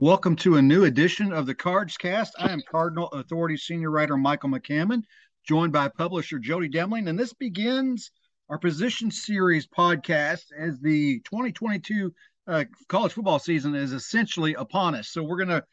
Welcome to a new edition of the Cards Cast. I am Cardinal Authority Senior Writer Michael McCammon, joined by publisher Jody Demling, and this begins our Position Series podcast as the 2022 uh, college football season is essentially upon us. So we're going to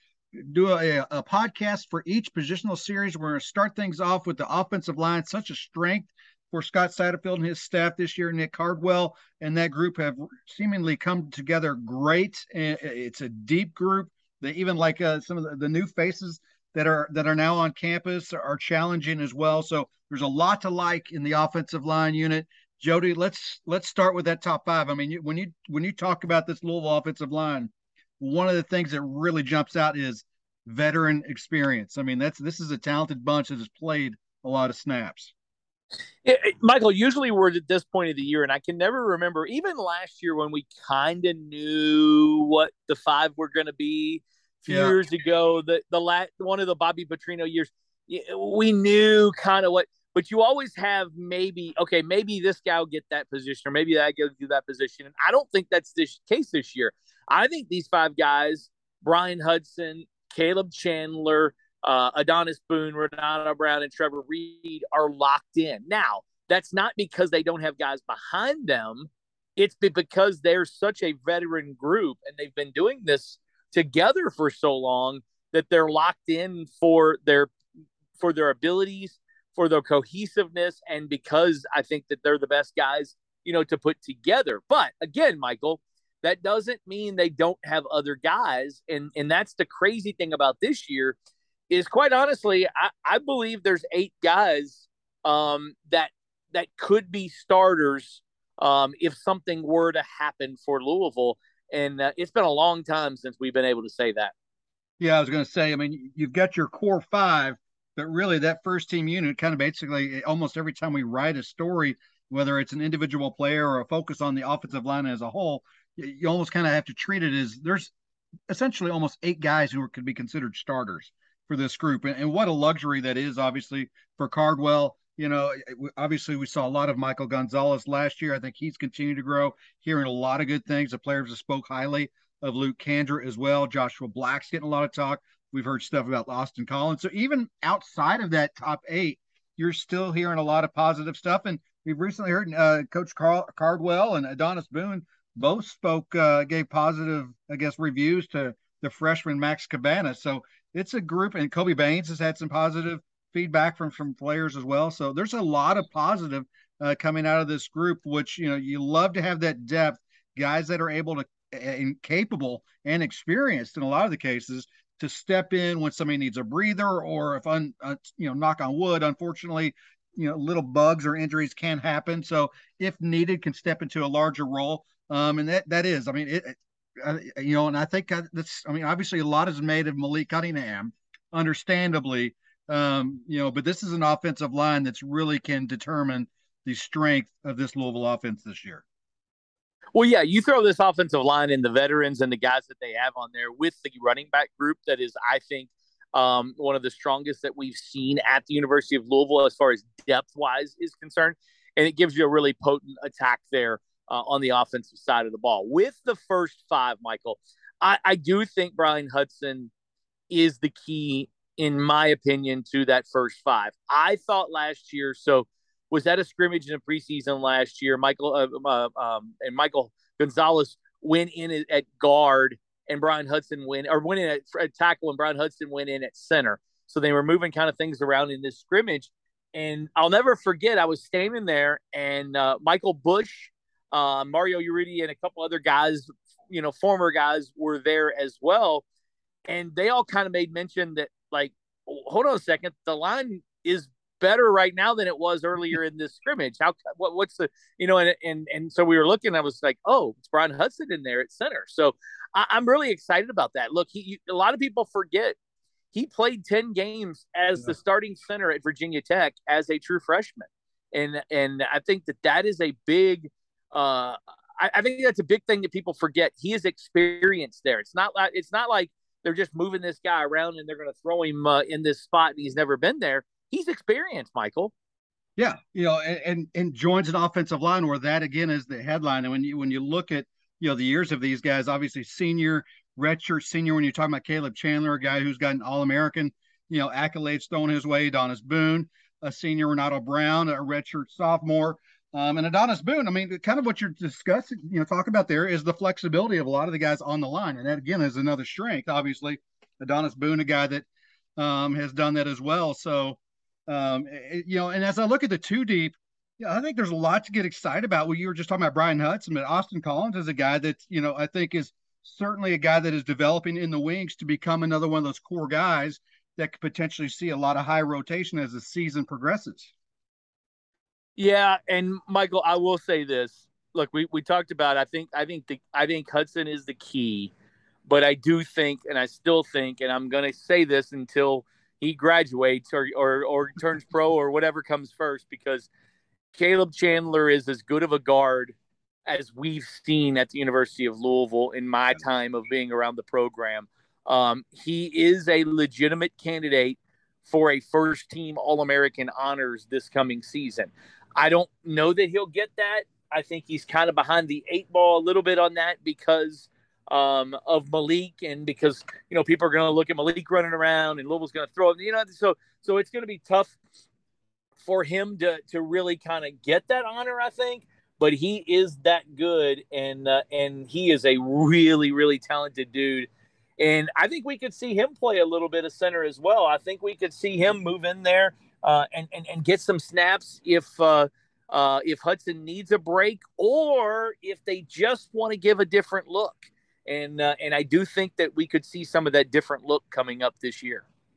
do a, a podcast for each positional series. We're going to start things off with the offensive line, such a strength for Scott Satterfield and his staff this year. Nick Cardwell and that group have seemingly come together great. And It's a deep group. They even like uh, some of the, the, new faces that are that are now on campus are challenging as well. So there's a lot to like in the offensive line unit. Jody, let's let's start with that top five. I mean, when you when you talk about this Louisville offensive line, one of the things that really jumps out is veteran experience. I mean, that's this is a talented bunch that has played a lot of snaps. Yeah, Michael, usually we're at this point of the year, and I can never remember, even last year when we kind of knew what the five were going to be a few yeah. years ago, the, the last one of the Bobby Petrino years, we knew kind of what, but you always have maybe, okay, maybe this guy will get that position, or maybe that guy will do that position. And I don't think that's the case this year. I think these five guys, Bryan Hudson, Caleb Chandler, uh, Adonis Boone, Renato Brown, and Trevor Reed are locked in. Now, that's not because they don't have guys behind them. It's because they're such a veteran group and they've been doing this together for so long that they're locked in for their for their abilities, for their cohesiveness, and because I think that they're the best guys, you know, to put together. But again, Michael, that doesn't mean they don't have other guys. And and that's the crazy thing about this year is quite honestly, I, I believe there's eight guys um, that that could be starters um, if something were to happen for Louisville. And uh, it's been a long time since we've been able to say that. Yeah, I was going to say. I mean, you've got your core five, but really that first team unit kind of basically almost every time we write a story, whether it's an individual player or a focus on the offensive line as a whole, you almost kind of have to treat it as there's essentially almost eight guys who could be considered starters for this group. And, and what a luxury that is, obviously, for Cardwell. You know, obviously, we saw a lot of Michael Gonzalez last year. I think he's continued to grow, hearing a lot of good things. The players have spoke highly of Luke Kandra as well. Joshua Black's getting a lot of talk. We've heard stuff about Austin Collins. So even outside of that top eight, you're still hearing a lot of positive stuff. And we've recently heard uh, Coach Carl, Cardwell and Adonis Boone both spoke, uh, gave positive, I guess, reviews to the freshman Max Cabana. So it's a group, and Kobe Baines has had some positive feedback from from players as well. So there's a lot of positive uh, coming out of this group, which you know you love to have that depth, guys that are able to and capable and experienced in a lot of the cases to step in when somebody needs a breather or if un, uh, you know knock on wood unfortunately you know little bugs or injuries can happen so if needed can step into a larger role um, and that that is, I mean, it, uh, you know, and I think that's, I mean, obviously a lot is made of Malik Cunningham, understandably, um, you know, but this is an offensive line that's really can determine the strength of this Louisville offense this year. Well, yeah, you throw this offensive line and the veterans and the guys that they have on there with the running back group that is, I think, um, one of the strongest that we've seen at the University of Louisville as far as depth wise is concerned. And it gives you a really potent attack there uh, on the offensive side of the ball. With the first five, Michael, I, I do think Bryan Hudson is the key, in my opinion, to that first five. I thought last year, so was that a scrimmage in the preseason last year? Michael uh, uh, um, and Michael Gonzalez went in at guard, and Bryan Hudson went or went in at, at tackle, and Bryan Hudson went in at center. So they were moving kind of things around in this scrimmage. And I'll never forget, I was standing there, and uh, Michael Bush uh, Mario Urrutia and a couple other guys, you know, former guys were there as well. And they all kind of made mention that, like, hold on a second, the line is better right now than it was earlier in this scrimmage. How what, what's the you know and and and so we were looking. I was like, oh, it's Bryan Hudson in there at center. So I, am really excited about that. Look, he a lot of people forget he played ten games as yeah. the starting center at Virginia Tech as a true freshman, and and I think that that is a big. Uh, I, I think that's a big thing that people forget. He is experienced there. It's not like it's not like they're just moving this guy around and they're going to throw him uh, in this spot and he's never been there. He's experienced, Michael. Yeah, you know, and, and, and joins an offensive line where that again is the headline. And when you when you look at you know the years of these guys, obviously senior, redshirt senior. When you're talking about Caleb Chandler, a guy who's got an All American, you know, accolades thrown his way. Adonis Boone, a senior, Renato Brown, a redshirt sophomore. Um, and Adonis Boone, I mean, kind of what you're discussing, you know, talk about there is the flexibility of a lot of the guys on the line. And that, again, is another strength. Obviously, Adonis Boone, a guy that um, has done that as well. So, um, it, you know, and as I look at the two deep, yeah, I think there's a lot to get excited about. Well, you were just talking about Bryan Hudson, but Austin Collins is a guy that, you know, I think is certainly a guy that is developing in the wings to become another one of those core guys that could potentially see a lot of high rotation as the season progresses. Yeah, and Michael, I will say this. Look, we, we talked about I think I think the I think Hudson is the key, but I do think and I still think and I'm gonna say this until he graduates or or, or turns pro or whatever comes first because Caleb Chandler is as good of a guard as we've seen at the University of Louisville in my time of being around the program. Um, he is a legitimate candidate for a first team All American honors this coming season. I don't know that he'll get that. I think he's kind of behind the eight ball a little bit on that because um, of Malik and because you know people are going to look at Malik running around and Louisville's going to throw him. You know, so so it's going to be tough for him to to really kind of get that honor. I think, but he is that good and uh, and he is a really really talented dude. And I think we could see him play a little bit of center as well. I think we could see him move in there uh, and, and and get some snaps if uh, uh, if Hudson needs a break or if they just want to give a different look. And uh, and I do think that we could see some of that different look coming up this year.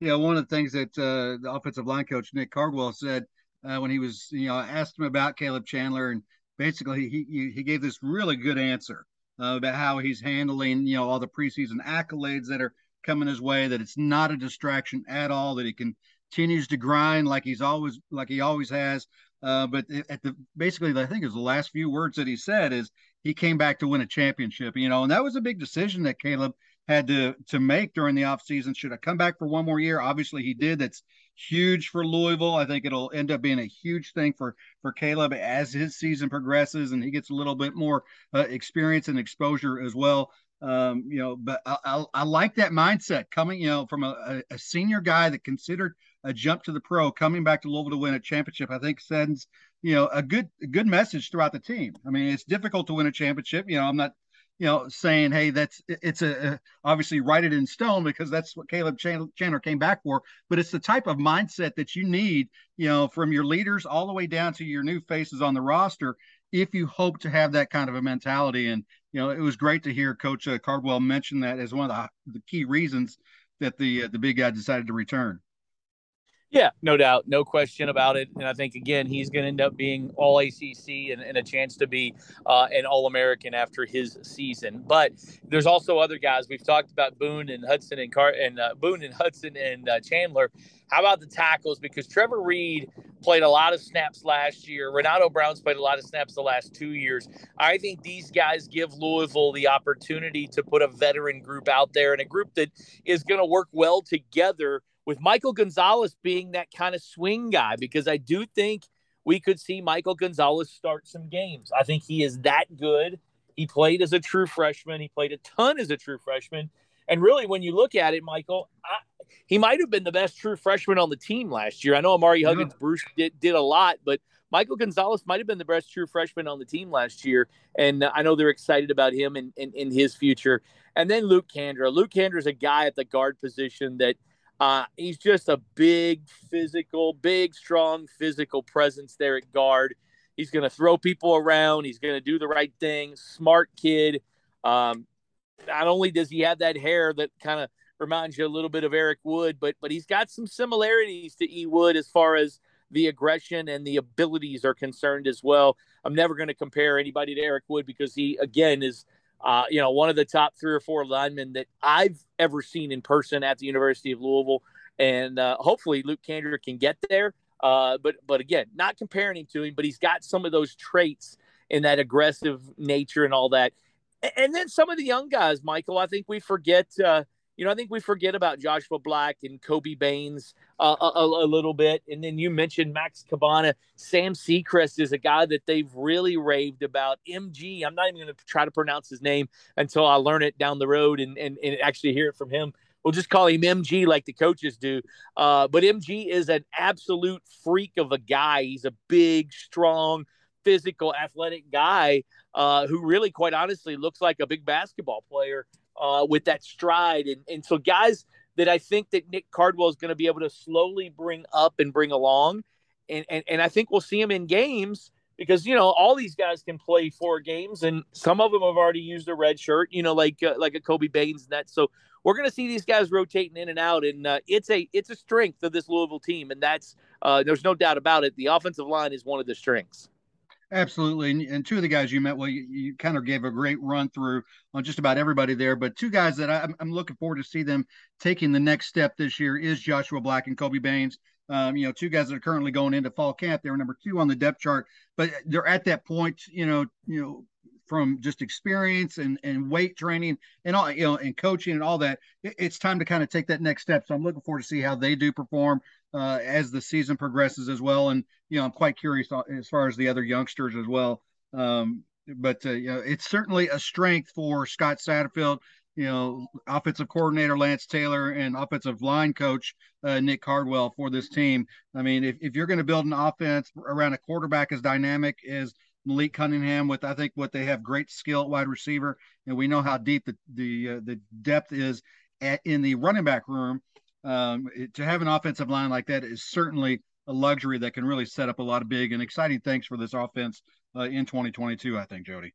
Yeah, one of the things that uh, the offensive line coach Nick Cardwell said uh, when he was, you know, asked him about Caleb Chandler, and basically he he gave this really good answer uh, about how he's handling, you know, all the preseason accolades that are coming his way. That it's not a distraction at all. That he continues to grind like he's always like he always has. Uh, but at the basically, I think is the last few words that he said is he came back to win a championship. You know, and that was a big decision that Caleb had to to make during the offseason. Should I come back for one more year? Obviously, he did. That's huge for Louisville. I think it'll end up being a huge thing for for Caleb as his season progresses and he gets a little bit more uh, experience and exposure as well. Um, you know, but I, I, I, like that mindset coming, you know, from a, a, senior guy that considered a jump to the pro, coming back to Louisville to win a championship. I think sends you know a good good message throughout the team. I mean, it's difficult to win a championship. You know, I'm not you know, saying, "Hey, that's it's a, obviously write it in stone because that's what Caleb Chandler came back for." But it's the type of mindset that you need, you know, from your leaders all the way down to your new faces on the roster, if you hope to have that kind of a mentality. And you know, it was great to hear Coach uh, Cardwell mention that as one of the, the key reasons that the uh, the big guy decided to return. Yeah, no doubt, no question about it. And I think again, he's going to end up being all ACC and, and a chance to be uh, an All American after his season. But there's also other guys we've talked about Boone and Hudson and Car and uh, Boone and Hudson and uh, Chandler. How about the tackles? Because Trevor Reed played a lot of snaps last year. Renato Brown's played a lot of snaps the last two years. I think these guys give Louisville the opportunity to put a veteran group out there and a group that is going to work well together with Michael Gonzalez being that kind of swing guy, because I do think we could see Michael Gonzalez start some games. I think he is that good. He played as a true freshman. He played a ton as a true freshman. And really, when you look at it, Michael, I, he might have been the best true freshman on the team last year. I know Amari Huggins yeah. Bruce did, did a lot, but Michael Gonzalez might have been the best true freshman on the team last year. And I know they're excited about him and in, his future. And then Luke Kandra. Luke Kandra is a guy at the guard position that uh, he's just a big physical, big, strong physical presence there at guard. He's going to throw people around. He's going to do the right thing. Smart kid. Um, not only does he have that hair that kind of reminds you a little bit of Eric Wood, but but he's got some similarities to E Wood as far as the aggression and the abilities are concerned as well. I'm never going to compare anybody to Eric Wood because he again is uh, you know one of the top three or four linemen that I've ever seen in person at the University of Louisville, and uh, hopefully Luke Kandra can get there. Uh, but but again, not comparing him to him, but he's got some of those traits and that aggressive nature and all that. And then some of the young guys, Michael, I think we forget. Uh, you know, I think we forget about Joshua Black and Kobe Baines uh, a, a, little bit. And then you mentioned Max Cabana. Sam Secrest is a guy that they've really raved about. MG, I'm not even going to try to pronounce his name until I learn it down the road and, and, and actually hear it from him. We'll just call him MG like the coaches do. Uh, but MG is an absolute freak of a guy. He's a big, strong, physical, athletic guy uh, who really, quite honestly, looks like a big basketball player uh, with that stride. And, and so guys that I think that Nick Cardwell is going to be able to slowly bring up and bring along. And, and, and I think we'll see him in games because, you know, all these guys can play four games and some of them have already used a red shirt, you know, like, uh, like a Kobe Baines and that. So we're going to see these guys rotating in and out. And uh, it's a, it's a strength of this Louisville team. And that's, uh, there's no doubt about it. The offensive line is one of the strengths. Absolutely. And, and, two of the guys you met, well, you, you, kind of gave a great run through on just about everybody there. But two guys that I, am looking forward to see them taking the next step this year is Joshua Black and Kobe Baines. Um, you know, two guys that are currently going into fall camp. They were number two on the depth chart, but they're at that point, you know, you know, from just experience and, and weight training and all, you know, and coaching and all that, it, it's time to kind of take that next step. So I'm looking forward to see how they do perform uh, as the season progresses as well. And, you know, I'm quite curious as far as the other youngsters as well. Um, but, uh, you know, it's certainly a strength for Scott Satterfield, you know, offensive coordinator Lance Taylor and offensive line coach uh, Nick Cardwell for this team. I mean, if, if you're going to build an offense around a quarterback as dynamic as Malik Cunningham with I think what they have great skill at wide receiver, and we know how deep the the uh, the depth is at, in the running back room. Um, to have an offensive line like that is certainly a luxury that can really set up a lot of big and exciting things for this offense uh, in 2022. I think, Jody.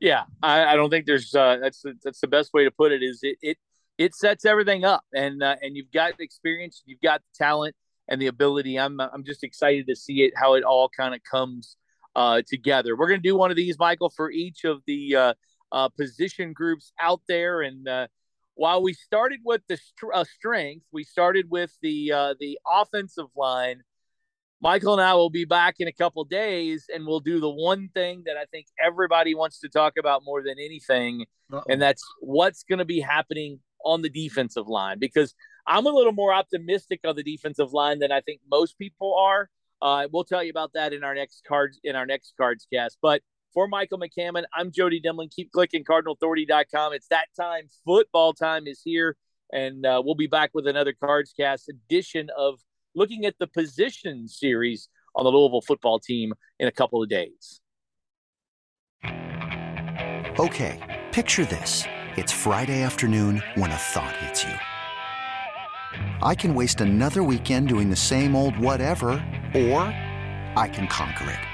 Yeah, I, I don't think there's uh, that's that's the best way to put it. Is it it it sets everything up, and uh, and you've got the experience, you've got the talent and the ability. I'm I'm just excited to see it how it all kind of comes uh, together. We're to do one of these, Michael, for each of the uh, uh, position groups out there. And uh, while we started with the uh, strength, we started with the uh, the offensive line. Michael and I will be back in a couple days, and we'll do the one thing that I think everybody wants to talk about more than anything, Uh-oh. and that's what's going to be happening on the defensive line. Because I'm a little more optimistic on the defensive line than I think most people are. Uh, we'll tell you about that in our next cards in our next cards cast. But for Michael McCammon, I'm Jody Demling. Keep clicking CardinalAuthority.com. It's that time. Football time is here, and uh, we'll be back with another cards cast edition of looking at the position series on the Louisville football team in a couple of days. Okay, picture this: it's Friday afternoon when a thought hits you. I can waste another weekend doing the same old whatever, or I can conquer it.